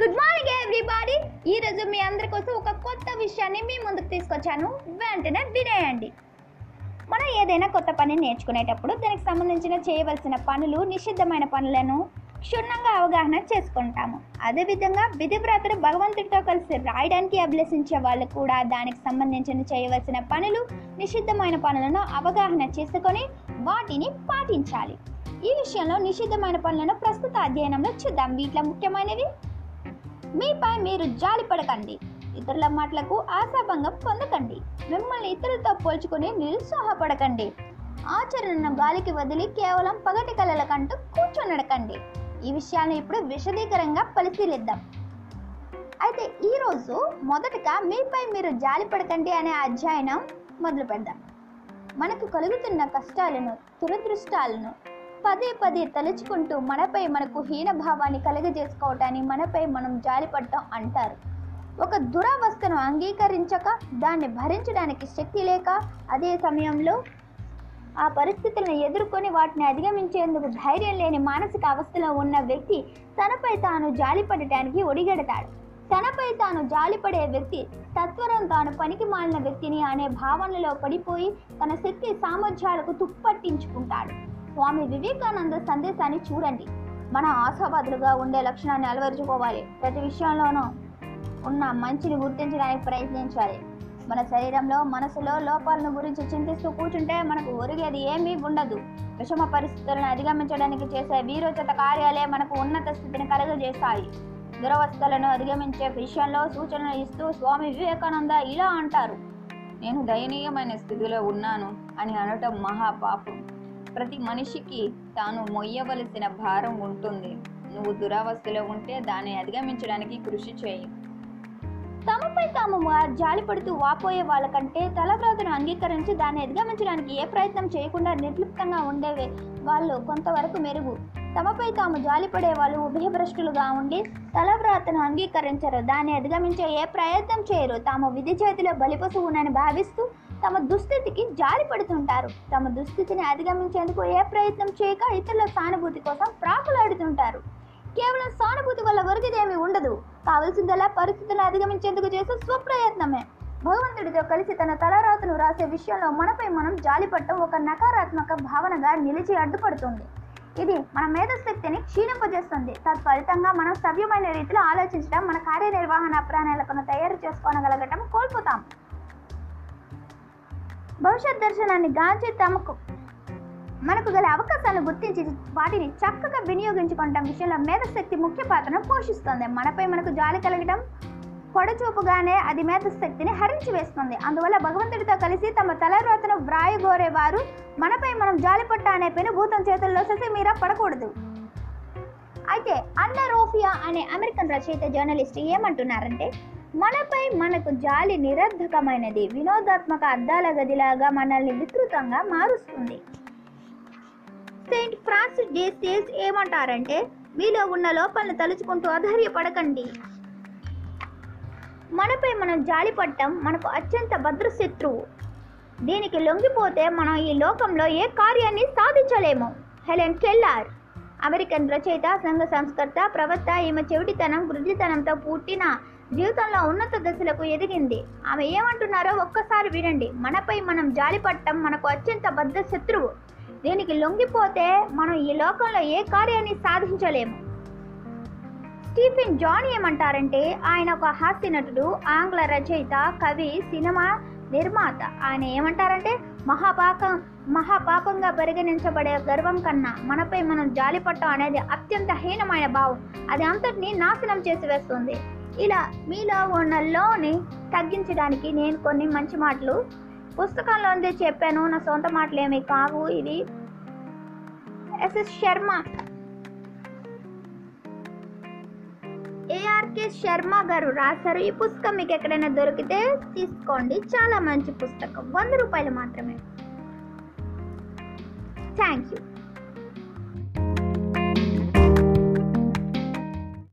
Good morning everybody ఈ రోజు మీ అందరి కోసం ఒక కొత్త విషయాన్ని మీ ముందుకు తీసుకొచ్చాను. వెంటనే వినేయండి. మనం ఏదైనా కొత్త పని నేర్చుకునేటప్పుడు దానికి సంబంధించిన చేయవలసిన పనులు నిషిద్ధమైన పనులను క్షుణ్ణంగా అవగాహన చేసుకుంటాము. అదేవిధంగా విధివ్రతలు భగవంతుడితో కలిసి రాయడానికి అభ్యసించే వాళ్ళు కూడా దానికి సంబంధించిన చేయవలసిన పనులు నిషిద్ధమైన పనులను అవగాహన చేసుకొని వాటిని పాటించాలి. ఈ విషయంలో నిషిద్ధమైన పనులను ప్రస్తుత అధ్యయనంలో చూద్దాం. వీటిలో ముఖ్యమైనవి మీపై మీరు జాలి పడకండి. ఇతరుల మాటలకు ఆశాభంగం పొందకండి. మిమ్మల్ని ఇతరులతో పోల్చుకుని నిరుత్సాహపడకండి. ఆచరణను గాలికి వదిలి కేవలం పగటి కలలకంటూ కూర్చొనడకండి. ఈ విషయాన్ని ఇప్పుడు విశదీకరంగా పరిశీలిద్దాం. అయితే ఈరోజు మొదటగా మీపై మీరు జాలి పడకండి అనే అధ్యయనం మొదలు పెడదాం మనకు కలుగుతున్న కష్టాలను దురదృష్టాలను పదే పదే తలుచుకుంటూ మనపై మనకు హీనభావాన్ని కలుగజేసుకోవటాన్ని మనపై మనం జారిపడటం అంటారు. ఒక దురావస్థను అంగీకరించక దాన్ని భరించడానికి శక్తి లేక అదే సమయంలో ఆ పరిస్థితులను ఎదుర్కొని వాటిని అధిగమించేందుకు ధైర్యం లేని మానసిక అవస్థలో ఉన్న వ్యక్తి తనపై తాను జాలిపడటానికి ఒడిగడతాడు. తనపై తాను జాలిపడే వ్యక్తి తత్వరం తాను పనికి మాలిన వ్యక్తిని అనే భావనలో పడిపోయి తన శక్తి సామర్థ్యాలకు తుప్పట్టించుకుంటాడు. స్వామి వివేకానంద సందేశాన్ని చూడండి. మన ఆశావాదులుగా ఉండే లక్షణాన్ని అలవరుచుకోవాలి. ప్రతి విషయంలోనూ ఉన్న మంచిని గుర్తించడానికి ప్రయత్నించాలి. మన శరీరంలో మనసులో లోపాలను గురించి చింతిస్తూ కూర్చుంటే మనకు ఒరిగేది ఏమీ ఉండదు. విషమ పరిస్థితులను అధిగమించడానికి చేసే వీరోచిత కార్యాలే మనకు ఉన్నత స్థితిని కలుగజేస్తాయి. దురవస్థలను అధిగమించే విషయంలో సూచనలు ఇస్తూ స్వామి వివేకానంద ఇలా అంటారు. నేను దయనీయమైన స్థితిలో ఉన్నాను అని అనటం మహాపాపం. ప్రతి మనిషికి తాను మొయ్యవలసిన భారం ఉంటుంది. నువ్వు దురావస్థలో ఉంటే దాన్ని అధిగమించడానికి కృషి చేయి. తమపై తాము జాలి జాలిపడుతూ వాపోయే వాళ్ళకంటే తలవ్రాతను అంగీకరించి దాన్ని అధిగమించడానికి ఏ ప్రయత్నం చేయకుండా నిర్లిప్తంగా ఉండేవే? వాళ్ళు కొంతవరకు మెరుగు. తమపై తాము జాలిపడే వాళ్ళు ఉభయభ్రష్టులుగా ఉండి తలవ్రాతను అంగీకరించరు. దాన్ని అధిగమించే ఏ ప్రయత్నం చేయరు. తాము విధి చేతిలో బలిపశువునని భావిస్తూ తమ దుస్థితికి జాలిపడుతుంటారు తమ దుస్థితిని అధిగమించేందుకు ఏ ప్రయత్నం చేయక ఇతరుల సానుభూతి కోసం ప్రాకులాడుతుంటారు. కేవలం సానుభూతి వల్ల ఒరిగిదేమీ ఉండదు. కావలసిందలా పరిస్థితులను అధిగమించేందుకు చేసే స్వప్రయత్నమే. భగవంతుడితో కలిసి తన తలరాతను రాసే విషయంలో మనపై మనం జాలిపడటం ఒక నకారాత్మక భావనగా నిలిచి అడ్డుపడుతుంది. ఇది మన మేధశక్తిని క్షీణింపజేస్తుంది. తత్ఫలితంగా మనం సవ్యమైన రీతిలో ఆలోచించడం మన కార్యనిర్వహణ ప్రణాళికను తయారు చేసుకోగలగటం కోల్పోతాం. భవిష్యత్ దర్శనాన్ని గాంచి తమకు మనకు గల అవకాశాలను గుర్తించి వాటిని చక్కగా వినియోగించుకోవటం విషయంలో మేధశక్తి ముఖ్య పాత్రను పోషిస్తుంది. మనపై మనకు జాలి కలగడం పొడచూపుగానే అది మేధశక్తిని హరించి వేస్తుంది. అందువల్ల భగవంతుడితో కలిసి తమ తలరోతను వ్రాయగోరేవారు మనపై మనం జాలిపట్ట అనే పెను భూతం చేతుల్లో ససిమీర పడకూడదు. అయితే అన్నరోఫియా అనే అమెరికన్ రచయిత జర్నలిస్ట్ ఏమంటున్నారంటే మనపై మనకు జాలి నిరర్ధకమైనది వినోదాత్మక అద్దాల గదిలాగా మనల్ని వికృతంగా మారుస్తుంది. సెయింట్ ఫ్రాన్సిస్ డే సేల్స్ ఏమంటారంటే మీలో ఉన్న లోపాలను తలుచుకుంటూ అధైర్యపడకండి. మనపై మనం జాలిపడటం మనకు అత్యంత భద్రశత్రువు. దీనికి లొంగిపోతే మనం ఈ లోకంలో ఏ కార్యాన్ని సాధించలేము. హెలెన్ కెల్లార్ అమెరికన్ రచయిత సంఘ సంస్కర్త ప్రవక్త ఈమె చెవిటితనం వృద్ధితనంతో పుట్టిన జీవితంలో ఉన్నత దశలకు ఎదిగింది. ఆమె ఏమంటున్నారో ఒక్కసారి వినండి. మనపై మనం జాలిపడటం మనకు అత్యంత భద్ర శత్రువు దీనికి లొంగిపోతే మనం ఈ లోకంలో ఏ కార్యాన్ని సాధించలేము. స్టీఫెన్ జాన్ ఏమంటారంటే ఆయన ఒక హాస్య నటుడు ఆంగ్ల రచయిత కవి సినిమా నిర్మాత. ఆయన ఏమంటారంటే మహాపాకం మహాపాపంగా పరిగణించబడే గర్వం కన్నా మనపై మనం జాలిపట్టం అనేది అత్యంత హీనమైన భావం. అది అంతటిని నాశనం చేసి వేస్తుంది. ఇలా మీలో ఉన్న లోని తగ్గించడానికి నేను కొన్ని మంచి మాటలు పుస్తకంలోనే చెప్పాను. నా సొంత మాటలు ఏమి కావు. ఇది ఎస్ఎస్ శర్మ ఏఆర్కే శర్మ గారు రాశారు. ఈ పుస్తకం మీకు ఎక్కడైనా దొరికితే తీసుకోండి. చాలా మంచి పుస్తకం. వంద రూపాయలు మాత్రమే. Thank you